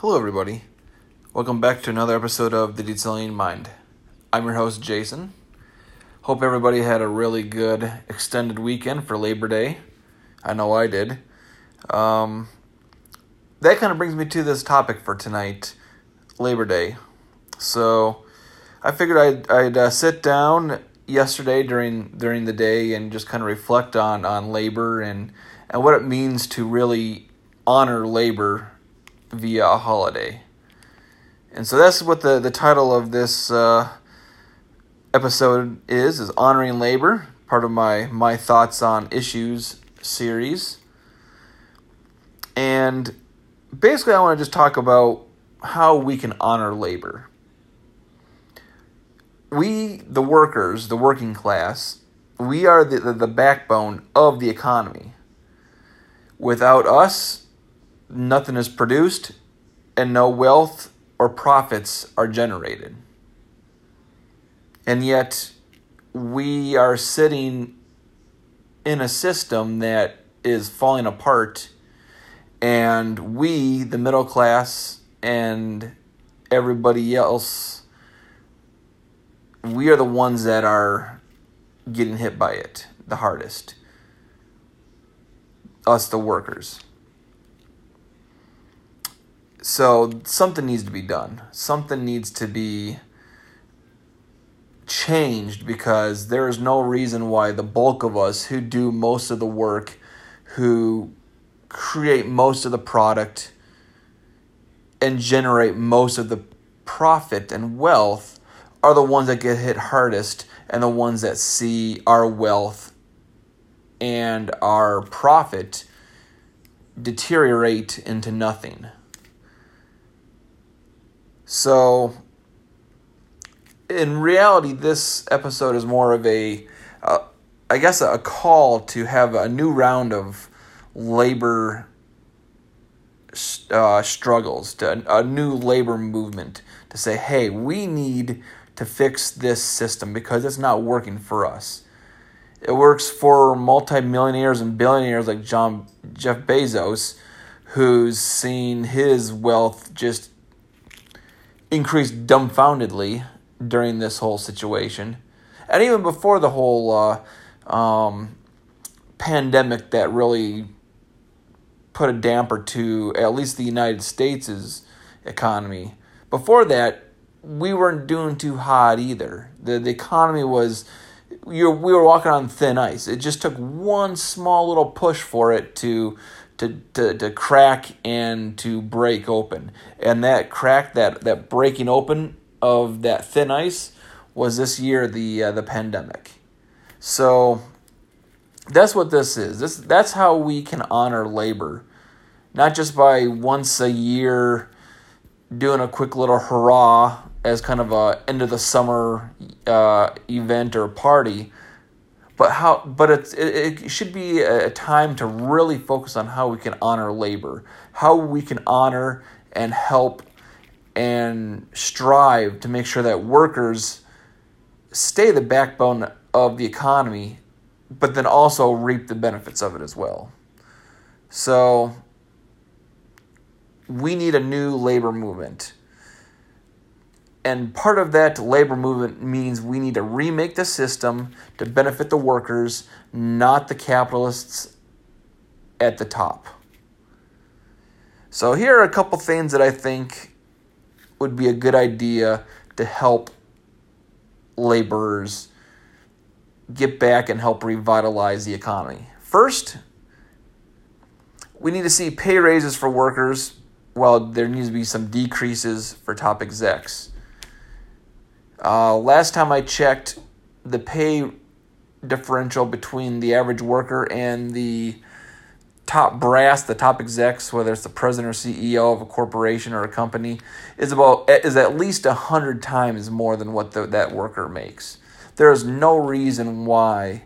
Hello, everybody. Welcome back to another episode of The Detailing Mind. I'm your host, Jason. Hope everybody had a really good extended weekend for Labor Day. I know I did. Um, that kind of brings me to this topic for tonight Labor Day. So I figured I'd, I'd uh, sit down yesterday during during the day and just kind of reflect on, on labor and, and what it means to really honor labor via a holiday. And so that's what the, the title of this uh, episode is, is Honoring Labor, part of my, my Thoughts on Issues series. And basically I want to just talk about how we can honor labor. We, the workers, the working class, we are the, the, the backbone of the economy. Without us, nothing is produced and no wealth or profits are generated. And yet, we are sitting in a system that is falling apart, and we, the middle class, and everybody else, we are the ones that are getting hit by it the hardest. Us, the workers. So something needs to be done. Something needs to be changed because there is no reason why the bulk of us who do most of the work, who create most of the product, and generate most of the profit and wealth are the ones that get hit hardest and the ones that see our wealth and our profit deteriorate into nothing. So, in reality, this episode is more of a, uh, I guess, a call to have a new round of labor uh, struggles, to a, a new labor movement to say, hey, we need to fix this system because it's not working for us. It works for multimillionaires and billionaires like John Jeff Bezos, who's seen his wealth just increased dumbfoundedly during this whole situation. And even before the whole uh, um, pandemic that really put a damper to at least the United States' economy, before that, we weren't doing too hot either. The, the economy was, you we were walking on thin ice. It just took one small little push for it to to, to, to crack and to break open. And that crack, that, that breaking open of that thin ice was this year the uh, the pandemic. So that's what this is. This that's how we can honor labor. Not just by once a year doing a quick little hurrah as kind of a end of the summer uh, event or party, but how but it's, it, it should be a time to really focus on how we can honor labor how we can honor and help and strive to make sure that workers stay the backbone of the economy but then also reap the benefits of it as well. So we need a new labor movement and part of that labor movement means we need to remake the system to benefit the workers, not the capitalists at the top. So, here are a couple things that I think would be a good idea to help laborers get back and help revitalize the economy. First, we need to see pay raises for workers while there needs to be some decreases for top execs. Uh, last time I checked, the pay differential between the average worker and the top brass, the top execs, whether it's the president or CEO of a corporation or a company, is about is at least a hundred times more than what the, that worker makes. There is no reason why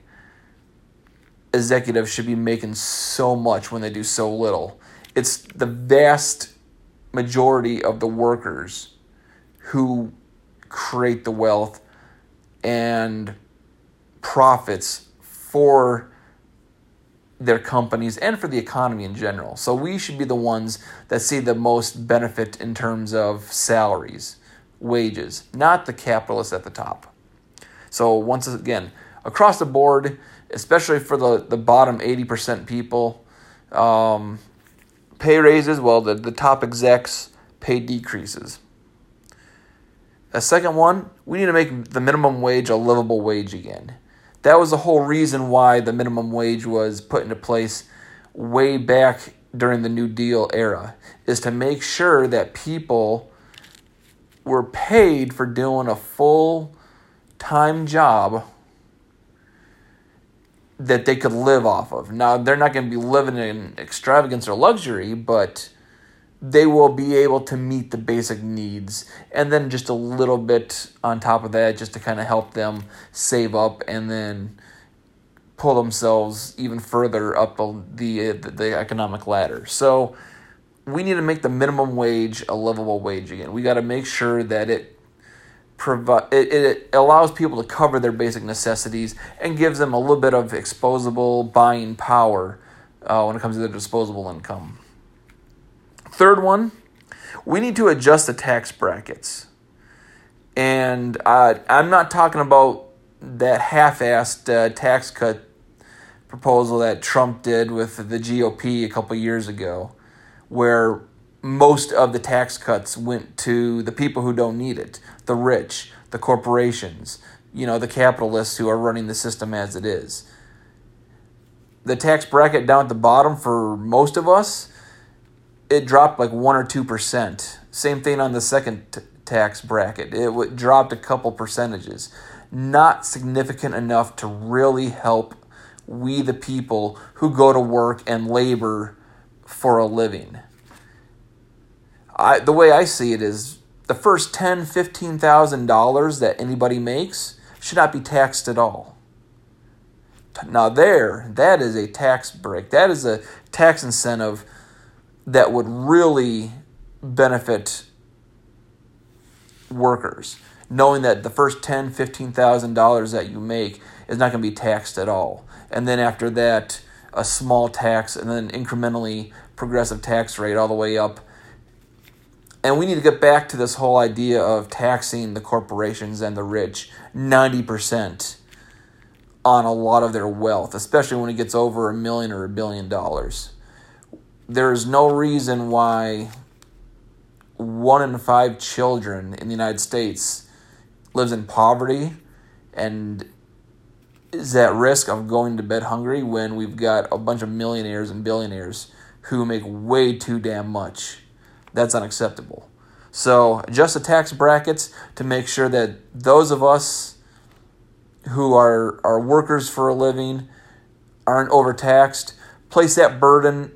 executives should be making so much when they do so little. It's the vast majority of the workers who create the wealth and profits for their companies and for the economy in general. So we should be the ones that see the most benefit in terms of salaries, wages, not the capitalists at the top. So once again, across the board, especially for the, the bottom 80% people, um, pay raises, well, the, the top execs, pay decreases. A second one, we need to make the minimum wage a livable wage again. That was the whole reason why the minimum wage was put into place way back during the New Deal era, is to make sure that people were paid for doing a full time job that they could live off of. Now, they're not going to be living in extravagance or luxury, but they will be able to meet the basic needs and then just a little bit on top of that just to kind of help them save up and then pull themselves even further up the, the, economic ladder. So we need to make the minimum wage a livable wage again. We got to make sure that it provide it, it allows people to cover their basic necessities and gives them a little bit of exposable buying power uh, when it comes to their disposable income. Third one, we need to adjust the tax brackets. And uh, I'm not talking about that half assed uh, tax cut proposal that Trump did with the GOP a couple years ago, where most of the tax cuts went to the people who don't need it the rich, the corporations, you know, the capitalists who are running the system as it is. The tax bracket down at the bottom for most of us it dropped like one or two percent. Same thing on the second t- tax bracket. It w- dropped a couple percentages. Not significant enough to really help we the people who go to work and labor for a living. I the way I see it is the first ten, fifteen thousand dollars that anybody makes should not be taxed at all. Now there, that is a tax break. That is a tax incentive that would really benefit workers knowing that the first ten, fifteen thousand dollars that you make is not going to be taxed at all, and then after that, a small tax, and then incrementally progressive tax rate all the way up. And we need to get back to this whole idea of taxing the corporations and the rich ninety percent on a lot of their wealth, especially when it gets over a million or a billion dollars there is no reason why one in five children in the United States lives in poverty and is at risk of going to bed hungry when we've got a bunch of millionaires and billionaires who make way too damn much. That's unacceptable. So, adjust the tax brackets to make sure that those of us who are, are workers for a living aren't overtaxed. Place that burden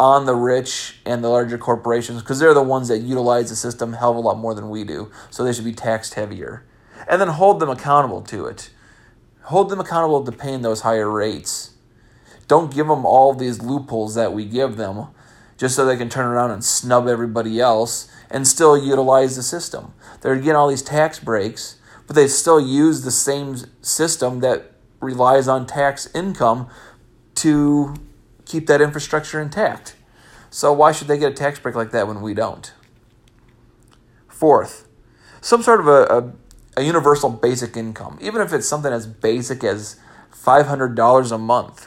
on the rich and the larger corporations because they're the ones that utilize the system hell of a lot more than we do. So they should be taxed heavier. And then hold them accountable to it. Hold them accountable to paying those higher rates. Don't give them all these loopholes that we give them just so they can turn around and snub everybody else and still utilize the system. They're getting all these tax breaks, but they still use the same system that relies on tax income to keep that infrastructure intact. So why should they get a tax break like that when we don't? Fourth, some sort of a, a, a universal basic income, even if it's something as basic as $500 a month.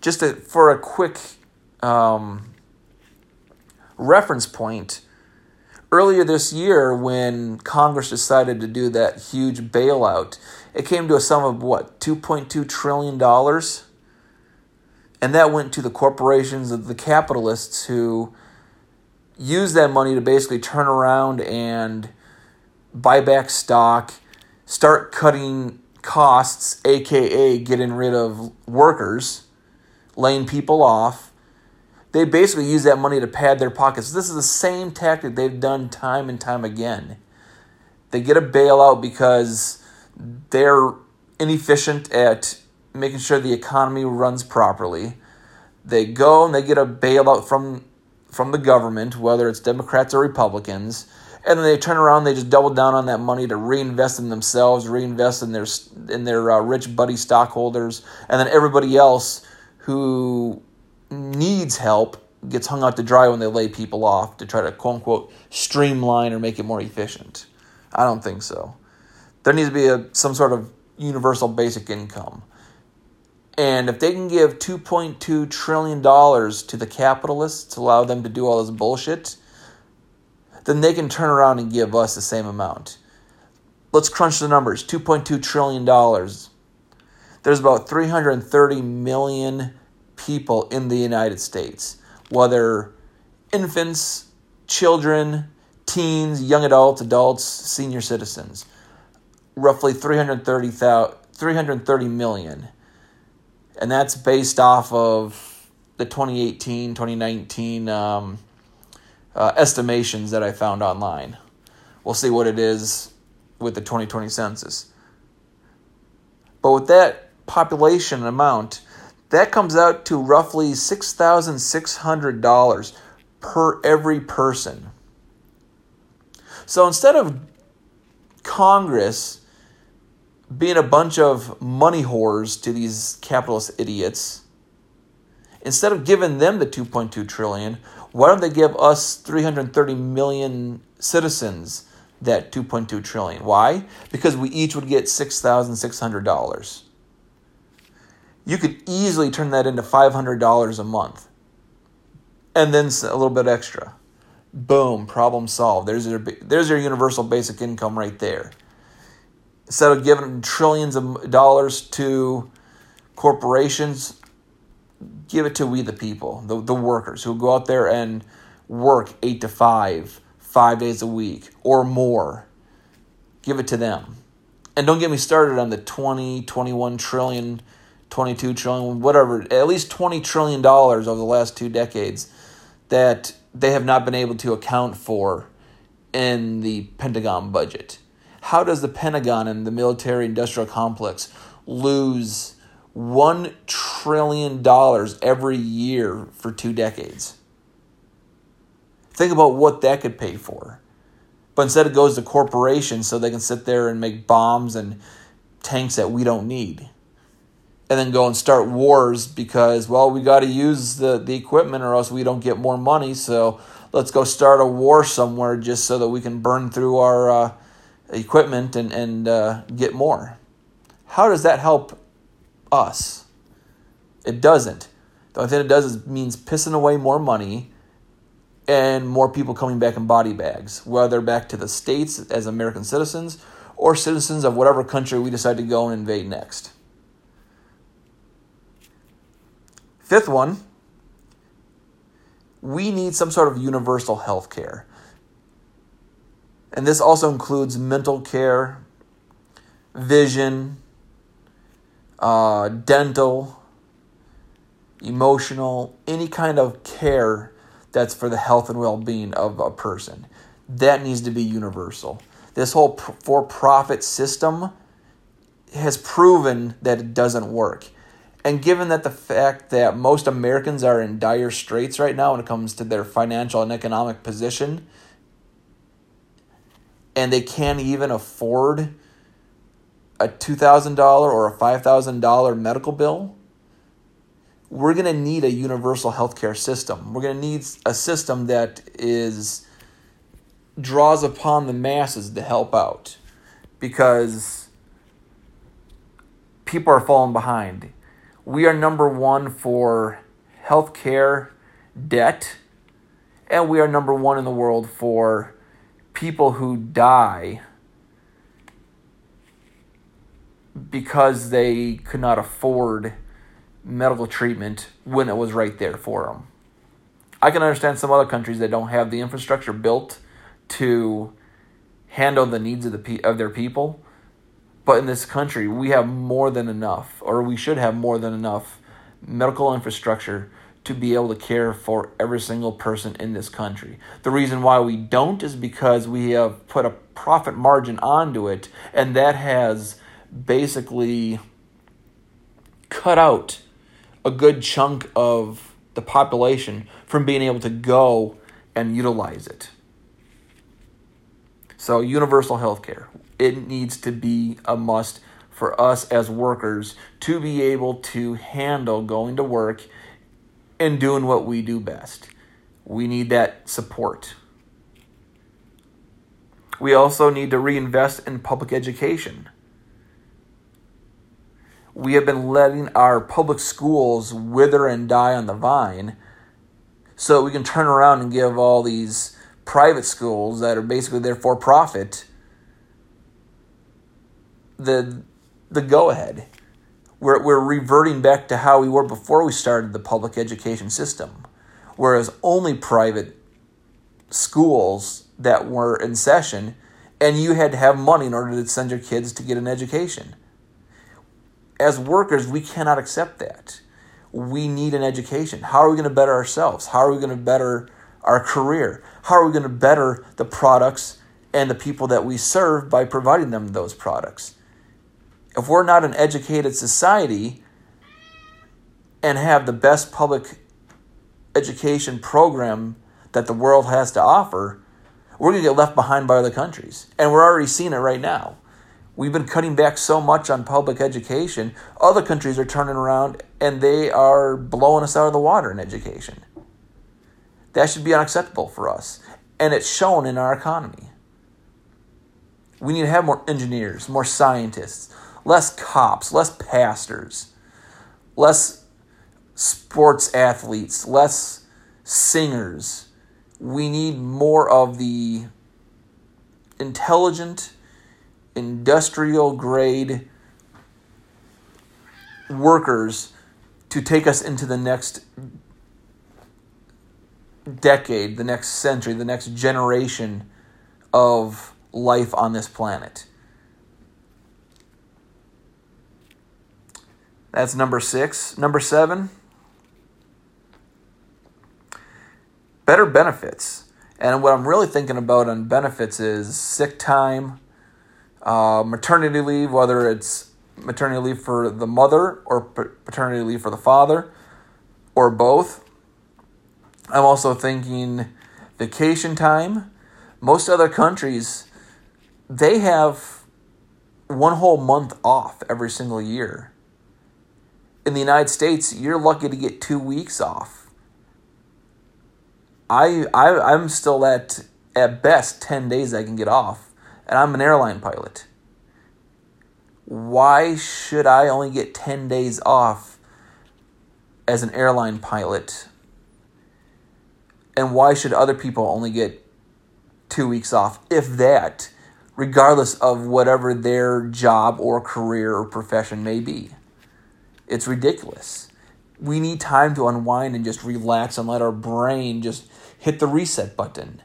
Just to, for a quick um, reference point, earlier this year when Congress decided to do that huge bailout, it came to a sum of what, $2.2 trillion? And that went to the corporations, of the capitalists who use that money to basically turn around and buy back stock, start cutting costs, aka getting rid of workers, laying people off. They basically use that money to pad their pockets. This is the same tactic they've done time and time again. They get a bailout because they're inefficient at making sure the economy runs properly. They go and they get a bailout from from the government, whether it's Democrats or Republicans, and then they turn around, they just double down on that money to reinvest in themselves, reinvest in their in their uh, rich buddy stockholders, and then everybody else who needs help gets hung out to dry when they lay people off to try to quote unquote streamline or make it more efficient. I don't think so. There needs to be a some sort of universal basic income. And if they can give $2.2 trillion to the capitalists to allow them to do all this bullshit, then they can turn around and give us the same amount. Let's crunch the numbers $2.2 trillion. There's about 330 million people in the United States, whether infants, children, teens, young adults, adults, senior citizens. Roughly 330, 330 million. And that's based off of the 2018 2019 um, uh, estimations that I found online. We'll see what it is with the 2020 census. But with that population amount, that comes out to roughly $6,600 per every person. So instead of Congress being a bunch of money whores to these capitalist idiots, instead of giving them the 2.2 trillion, why don't they give us 330 million citizens that 2.2 trillion? Why? Because we each would get $6,600. You could easily turn that into $500 a month. And then a little bit extra. Boom, problem solved. There's your there's your universal basic income right there. Instead of giving trillions of dollars to corporations, give it to we the people, the, the workers who go out there and work eight to five, five days a week or more. Give it to them. And don't get me started on the 20, 21 trillion, 22 trillion, whatever, at least 20 trillion dollars over the last two decades that they have not been able to account for in the Pentagon budget. How does the Pentagon and the military industrial complex lose $1 trillion every year for two decades. Think about what that could pay for. But instead, it goes to corporations so they can sit there and make bombs and tanks that we don't need. And then go and start wars because, well, we got to use the, the equipment or else we don't get more money. So let's go start a war somewhere just so that we can burn through our uh, equipment and, and uh, get more. How does that help us. It doesn't. The only thing it does is means pissing away more money and more people coming back in body bags, whether back to the States as American citizens or citizens of whatever country we decide to go and invade next. Fifth one, we need some sort of universal health care. And this also includes mental care, vision, uh, dental, emotional, any kind of care that's for the health and well being of a person. That needs to be universal. This whole for profit system has proven that it doesn't work. And given that the fact that most Americans are in dire straits right now when it comes to their financial and economic position, and they can't even afford a $2,000 or a $5,000 medical bill, we're going to need a universal healthcare system. We're going to need a system that is draws upon the masses to help out because people are falling behind. We are number 1 for healthcare debt and we are number 1 in the world for people who die because they could not afford medical treatment when it was right there for them. I can understand some other countries that don't have the infrastructure built to handle the needs of the of their people, but in this country we have more than enough, or we should have more than enough medical infrastructure to be able to care for every single person in this country. The reason why we don't is because we have put a profit margin onto it, and that has basically cut out a good chunk of the population from being able to go and utilize it. So, universal health care. It needs to be a must for us as workers to be able to handle going to work and doing what we do best. We need that support. We also need to reinvest in public education. We have been letting our public schools wither and die on the vine so we can turn around and give all these private schools that are basically there for profit the the go ahead. We're, we're reverting back to how we were before we started the public education system, whereas only private schools that were in session, and you had to have money in order to send your kids to get an education. As workers, we cannot accept that. We need an education. How are we going to better ourselves? How are we going to better our career? How are we going to better the products and the people that we serve by providing them those products? If we're not an educated society and have the best public education program that the world has to offer, we're going to get left behind by other countries. And we're already seeing it right now. We've been cutting back so much on public education, other countries are turning around and they are blowing us out of the water in education. That should be unacceptable for us. And it's shown in our economy. We need to have more engineers, more scientists, less cops, less pastors, less sports athletes, less singers. We need more of the intelligent, industrial grade workers to take us into the next decade, the next century, the next generation of life on this planet. That's number six. Number seven, better benefits. And what I'm really thinking about on benefits is sick time, uh, maternity leave, whether it's maternity leave for the mother or paternity leave for the father, or both. I'm also thinking vacation time. Most other countries, they have one whole month off every single year in the United States, you're lucky to get two weeks off. I, I I'm still at at best ten days I can get off, and I'm an airline pilot. Why should I only get ten days off as an airline pilot? And why should other people only get two weeks off, if that, regardless of whatever their job or career or profession may be? It's ridiculous. We need time to unwind and just relax and let our brain just hit the reset button.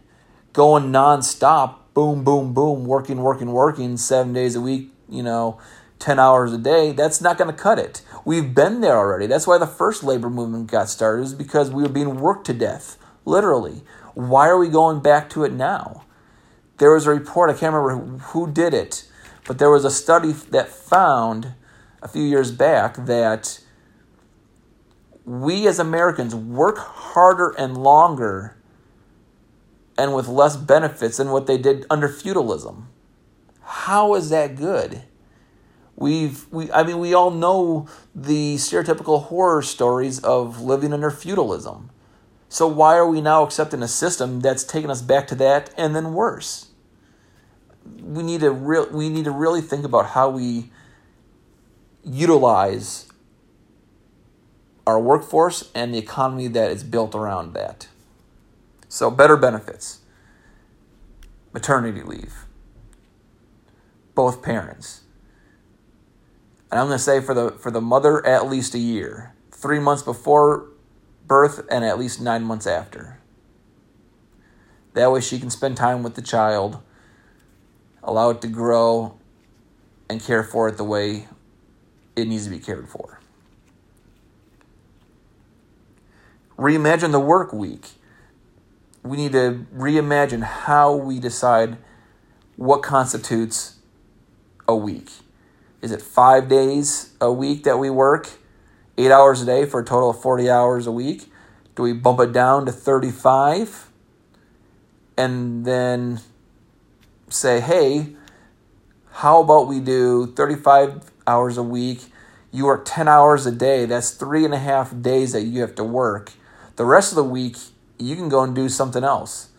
Going nonstop, boom, boom, boom, working, working, working, seven days a week, you know, 10 hours a day, that's not going to cut it. We've been there already. That's why the first labor movement got started, is because we were being worked to death, literally. Why are we going back to it now? There was a report, I can't remember who did it, but there was a study that found a few years back that we as Americans work harder and longer and with less benefits than what they did under feudalism. How is that good? We've we I mean we all know the stereotypical horror stories of living under feudalism. So why are we now accepting a system that's taking us back to that and then worse? We need to real we need to really think about how we utilize our workforce and the economy that is built around that. So, better benefits, maternity leave, both parents. And I'm going to say for the for the mother at least a year, 3 months before birth and at least 9 months after. That way she can spend time with the child, allow it to grow and care for it the way it needs to be cared for. Reimagine the work week. We need to reimagine how we decide what constitutes a week. Is it five days a week that we work, eight hours a day for a total of 40 hours a week? Do we bump it down to 35 and then say, hey, how about we do 35 hours a week? You work 10 hours a day. That's three and a half days that you have to work. The rest of the week, you can go and do something else.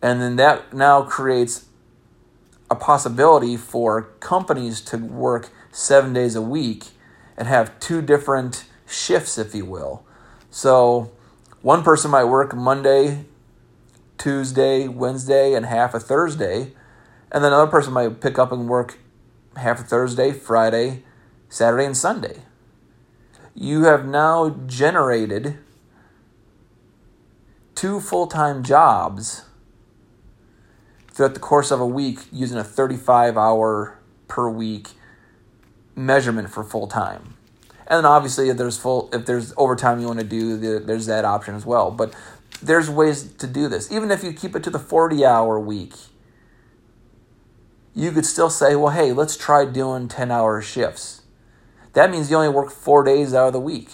And then that now creates a possibility for companies to work seven days a week and have two different shifts, if you will. So one person might work Monday, Tuesday, Wednesday, and half a Thursday. And then another person might pick up and work half a Thursday, Friday, Saturday, and Sunday. You have now generated two full time jobs throughout the course of a week using a 35 hour per week measurement for full time. And then obviously if there's full if there's overtime you want to do, there's that option as well. But there's ways to do this. Even if you keep it to the 40 hour week, you could still say, well, hey, let's try doing 10 hour shifts. That means you only work four days out of the week.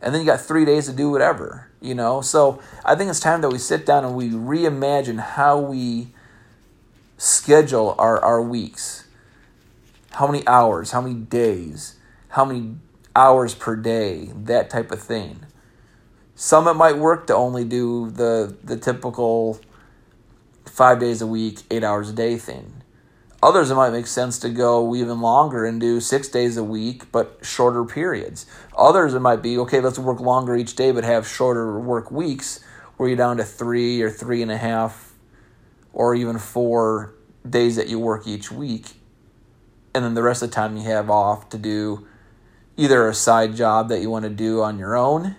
And then you got three days to do whatever, you know? So I think it's time that we sit down and we reimagine how we schedule our, our weeks. How many hours, how many days, how many hours per day, that type of thing. Some it might work to only do the the typical five days a week, eight hours a day thing. Others it might make sense to go even longer and do six days a week, but shorter periods. Others it might be okay, let's work longer each day, but have shorter work weeks where you're down to three or three and a half or even four days that you work each week. And then the rest of the time you have off to do either a side job that you want to do on your own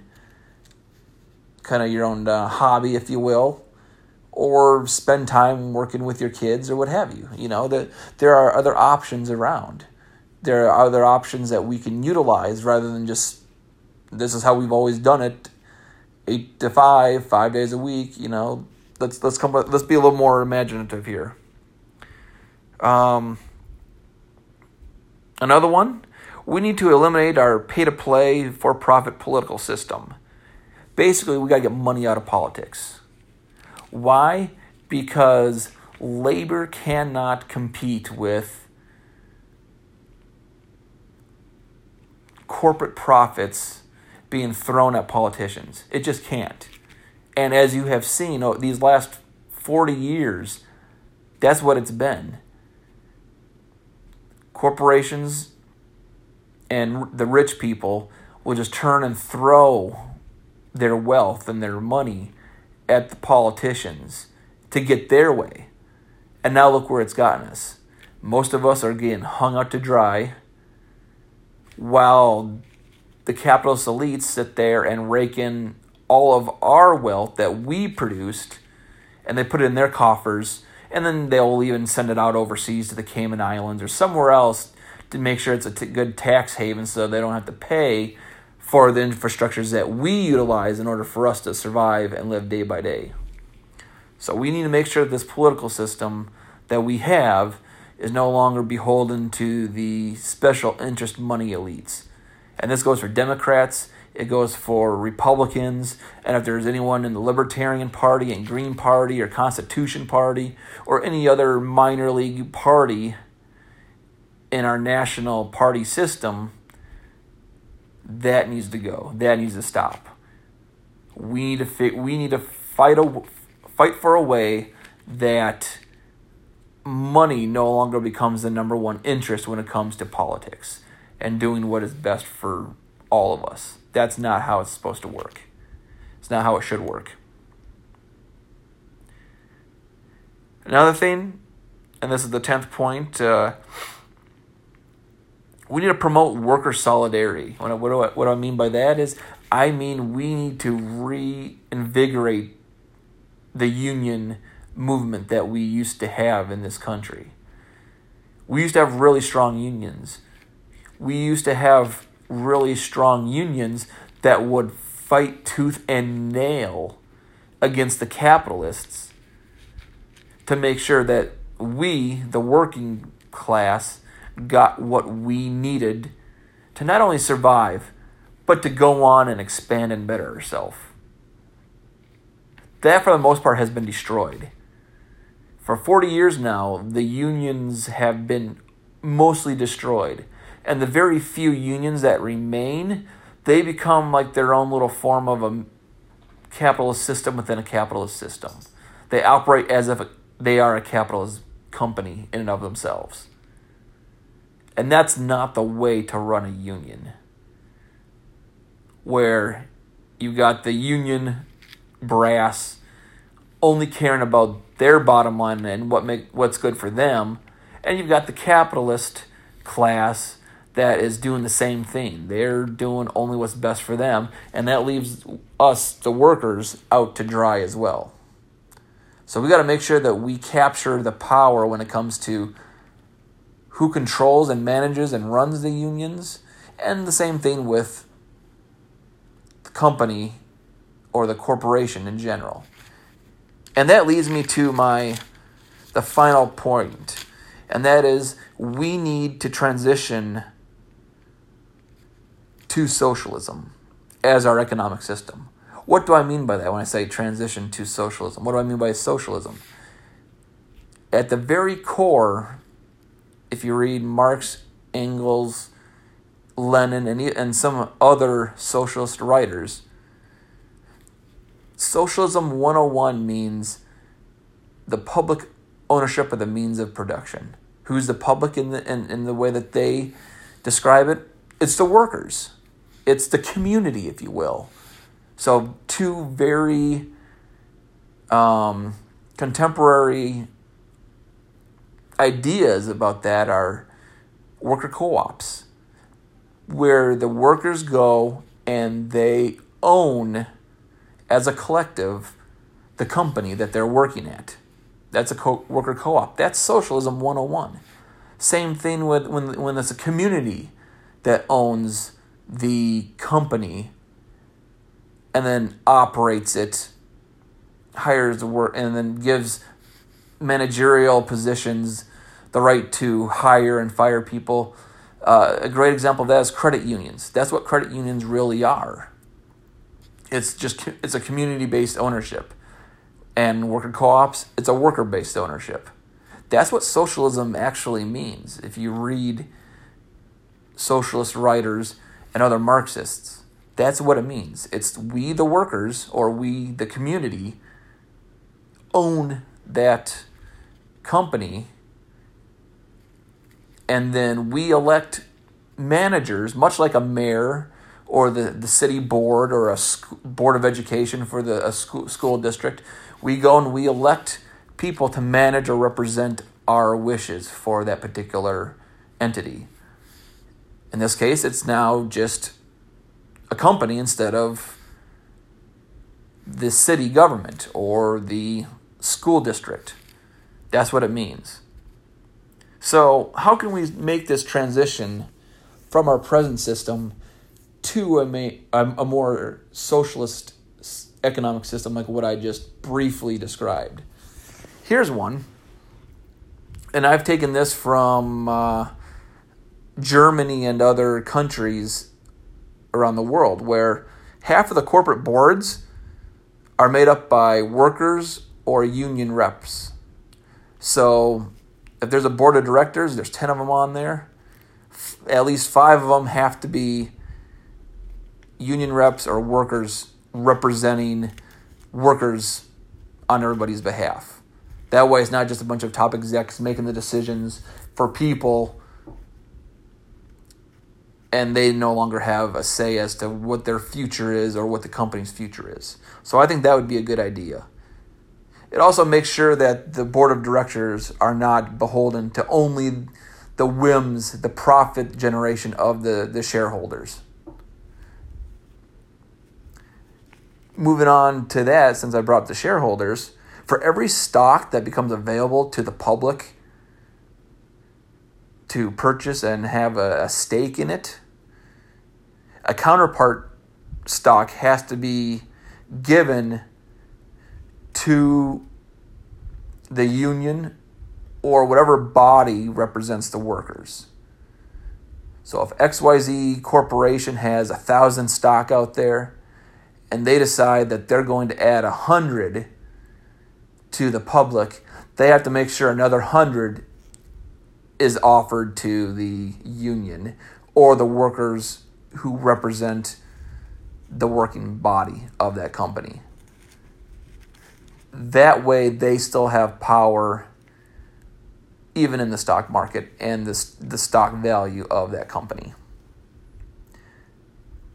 kind of your own uh, hobby, if you will, or spend time working with your kids or what have you. You know, that there are other options around. There are other options that we can utilize rather than just this is how we've always done it, eight to five, five days a week. You know, let's let's come let's be a little more imaginative here. Um, another one, we need to eliminate our pay to play for profit political system basically we got to get money out of politics. Why? Because labor cannot compete with corporate profits being thrown at politicians. It just can't. And as you have seen oh, these last 40 years, that's what it's been. Corporations and the rich people will just turn and throw their wealth and their money at the politicians to get their way. And now look where it's gotten us. Most of us are getting hung out to dry while the capitalist elites sit there and rake in all of our wealth that we produced and they put it in their coffers and then they'll even send it out overseas to the Cayman Islands or somewhere else to make sure it's a t- good tax haven so they don't have to pay for the infrastructures that we utilize in order for us to survive and live day by day. So we need to make sure that this political system that we have is no longer beholden to the special interest money elites. And this goes for Democrats, it goes for Republicans, and if there's anyone in the Libertarian Party and Green Party or Constitution Party or any other minor league party in our national party system, that needs to go. That needs to stop. We need to fi- we need to fight a fight for a way that money no longer becomes the number one interest when it comes to politics and doing what is best for all of us. That's not how it's supposed to work. It's not how it should work. Another thing, and this is the 10th point, uh, we need to promote worker solidarity. What, I, what do I mean by that is, I mean we need to reinvigorate the union movement that we used to have in this country. We used to have really strong unions. We used to have really strong unions that would fight tooth and nail against the capitalists to make sure that we, the working class, got what we needed to not only survive, but to go on and expand and better ourselves. That, for the most part, has been destroyed. For 40 years now, the unions have been mostly destroyed. And the very few unions that remain, they become like their own little form of a capitalist system within a capitalist system. They operate as if they are a capitalist company in and of themselves. And that's not the way to run a union. Where you got the union brass only caring about their bottom line and what make what's good for them, and you've got the capitalist class that is doing the same thing. They're doing only what's best for them, and that leaves us, the workers, out to dry as well. So we got to make sure that we capture the power when it comes to who controls and manages and runs the unions, and the same thing with the company or the corporation in general. And that leads me to my the final point, and that is we need to transition to socialism as our economic system. What do I mean by that when I say transition to socialism? What do I mean by socialism? At the very core, if you read Marx, Engels, Lenin, and, and some other socialist writers, Socialism 101 means the public ownership of the means of production. Who's the public in the in, in the way that they describe it? It's the workers. It's the community, if you will. So two very um, contemporary ideas about that are worker co-ops, where the workers go and they own as a collective the company that they're working at. That's a co- worker co op. That's socialism 101. Same thing with when, when it's a community that owns the company and then operates it, hires the work, and then gives managerial positions the right to hire and fire people. Uh, a great example of that is credit unions. That's what credit unions really are. It's just it's a community based ownership, and worker co-ops it's a worker based ownership. That's what socialism actually means. If you read socialist writers and other Marxists, that's what it means. It's we the workers or we the community own that company and then we elect managers much like a mayor or the, the city board or a sc- board of education for the a school, school district. We go and we elect people to manage or represent our wishes for that particular entity. In this case, it's now just a company instead of the city government or the school district. That's what it means. So, how can we make this transition from our present system to a, a more socialist economic system like what I just briefly described. Here's one, and I've taken this from uh, Germany and other countries around the world where half of the corporate boards are made up by workers or union reps. So if there's a board of directors, there's 10 of them on there. At least five of them have to be union reps or workers representing workers on everybody's behalf. That way, it's not just a bunch of top execs making the decisions for people, and they no longer have a say as to what their future is or what the company's future is. So, I think that would be a good idea. It also makes sure that the board of directors are not beholden to only the whims, the profit generation of the, the shareholders. moving on to that, since I brought the shareholders, for every stock that becomes available to the public to purchase and have a, a stake in it, a counterpart stock has to be given to the union or whatever body represents the workers. So if XYZ Corporation has a thousand stock out there, and they decide that they're going to add a hundred to the public, they have to make sure another 100 is offered to the union or the workers who represent the working body of that company. That way, they still have power even in the stock market and the, the stock value of that company.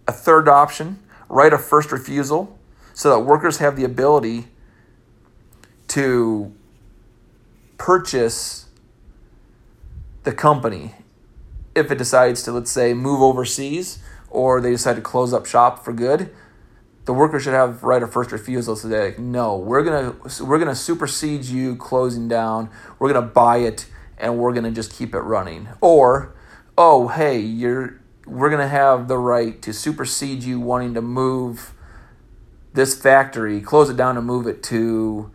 A third option, right of first refusal, so that workers have the ability to purchase the company if it decides to, let's say, move overseas or they decide to close up shop for good. The worker should have right of first refusal to say, no, we're gonna we're gonna supersede you closing down. We're gonna buy it and we're gonna just keep it running. Or, oh hey, you're we're gonna have the right to supersede you wanting to move this factory, close it down and move it to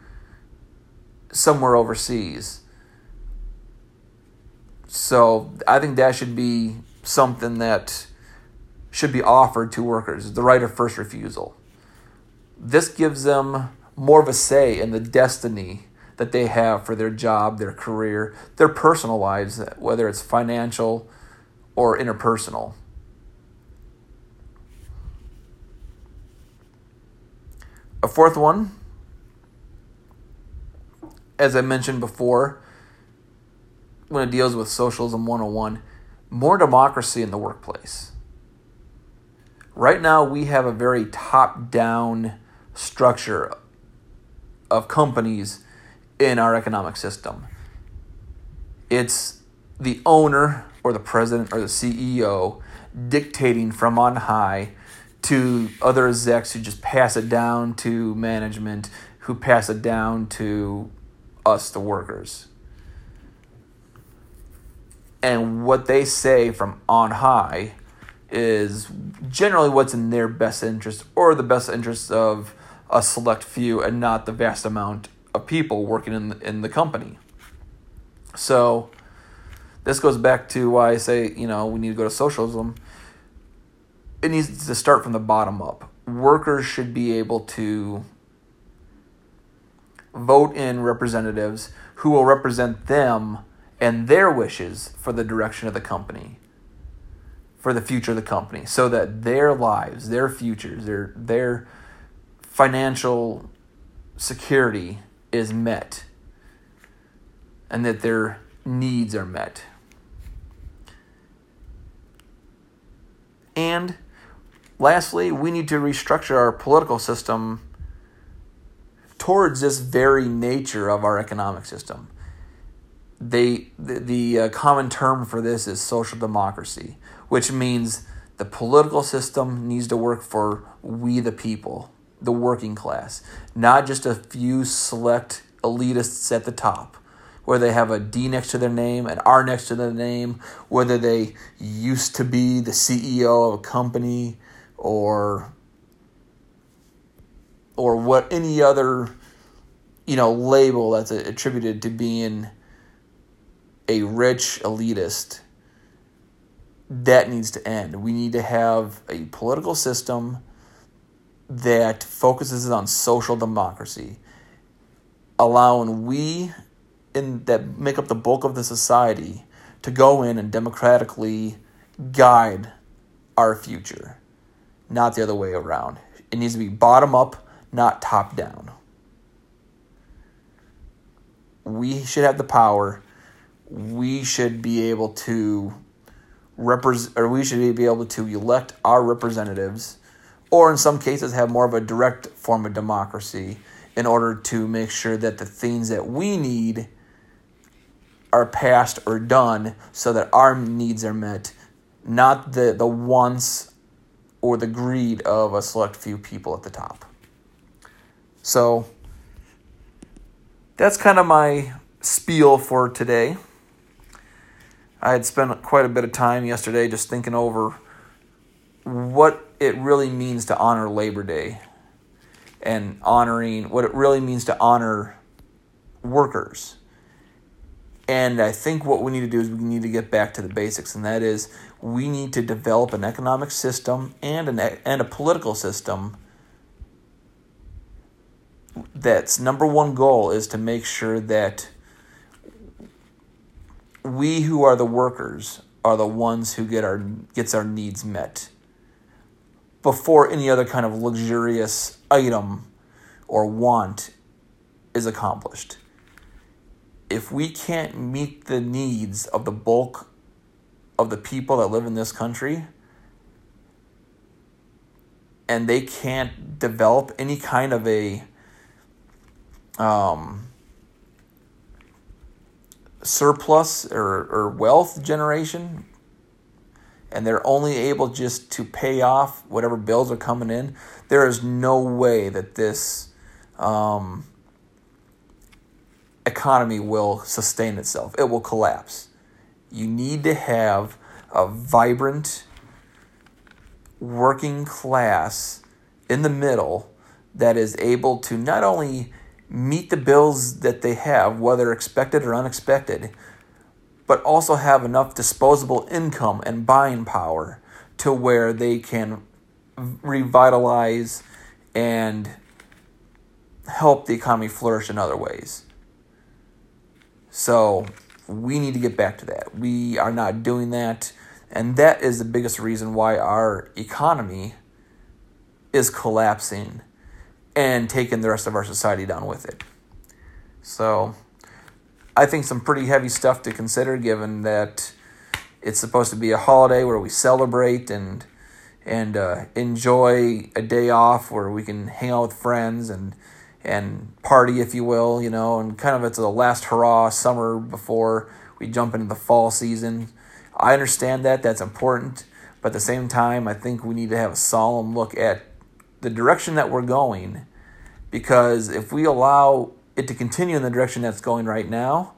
somewhere overseas. So I think that should be something that should be offered to workers, the right of first refusal. This gives them more of a say in the destiny that they have for their job, their career, their personal lives, whether it's financial or interpersonal. A fourth one, as I mentioned before, when it deals with socialism 101, more democracy in the workplace. Right now, we have a very top down structure of companies in our economic system. It's the owner or the president or the CEO dictating from on high to other execs who just pass it down to management, who pass it down to us, the workers. And what they say from on high is generally what's in their best interest or the best interest of a select few and not the vast amount of people working in in the company. So this goes back to why I say, you know, we need to go to socialism. It needs to start from the bottom up. Workers should be able to vote in representatives who will represent them and their wishes for the direction of the company, for the future of the company, so that their lives, their futures, their their financial security is met and that their needs are met. And lastly, we need to restructure our political system towards this very nature of our economic system. They, the, the uh, common term for this is social democracy, which means the political system needs to work for we the people, the working class, not just a few select elitists at the top, where they have a D next to their name, an R next to their name, whether they used to be the CEO of a company or or what any other you know label that's attributed to being a rich elitist that needs to end. We need to have a political system that focuses on social democracy allowing we in that make up the bulk of the society to go in and democratically guide our future not the other way around it needs to be bottom up not top down. We should have the power. We should be able to represent, or we should be able to elect our representatives, or in some cases, have more of a direct form of democracy in order to make sure that the things that we need are passed or done so that our needs are met, not the, the wants or the greed of a select few people at the top. So that's kind of my spiel for today. I had spent quite a bit of time yesterday just thinking over what it really means to honor Labor Day and honoring what it really means to honor workers. And I think what we need to do is we need to get back to the basics, and that is we need to develop an economic system and an and a political system that's number one goal is to make sure that we who are the workers are the ones who get our gets our needs met before any other kind of luxurious item or want is accomplished. If we can't meet the needs of the bulk of the people that live in this country, and they can't develop any kind of a um, surplus or, or wealth generation, and they're only able just to pay off whatever bills are coming in, there is no way that this um, economy will sustain itself. It will collapse. You need to have a vibrant, working class in the middle that is able to not only meet the bills that they have, whether expected or unexpected, but also have enough disposable income and buying power to where they can revitalize and help the economy flourish in other ways. So we need to get back to that. We are not doing that. And that is the biggest reason why our economy is collapsing and taking the rest of our society down with it. So I think some pretty heavy stuff to consider given that it's supposed to be a holiday where we celebrate and and uh, enjoy a day off where we can hang out with friends and and party, if you will, you know, and kind of it's a last hurrah summer before we jump into the fall season. I understand that that's important, but at the same time, I think we need to have a solemn look at the direction that we're going, because if we allow it to continue in the direction that's going right now,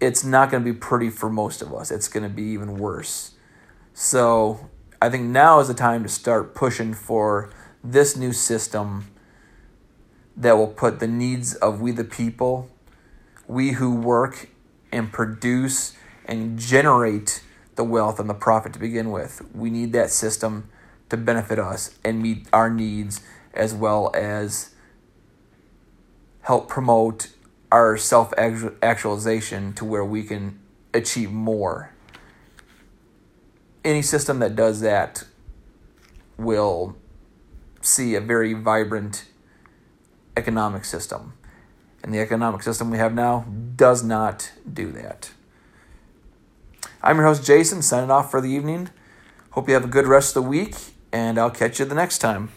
it's not going to be pretty for most of us. It's going to be even worse. So I think now is the time to start pushing for this new system that will put the needs of we the people, we who work and produce and generate the wealth and the profit to begin with. We need that system to benefit us and meet our needs as well as help promote our self actualization to where we can achieve more. Any system that does that will see a very vibrant economic system. And the economic system we have now does not do that. I'm your host, Jason, signing off for the evening. Hope you have a good rest of the week, and I'll catch you the next time.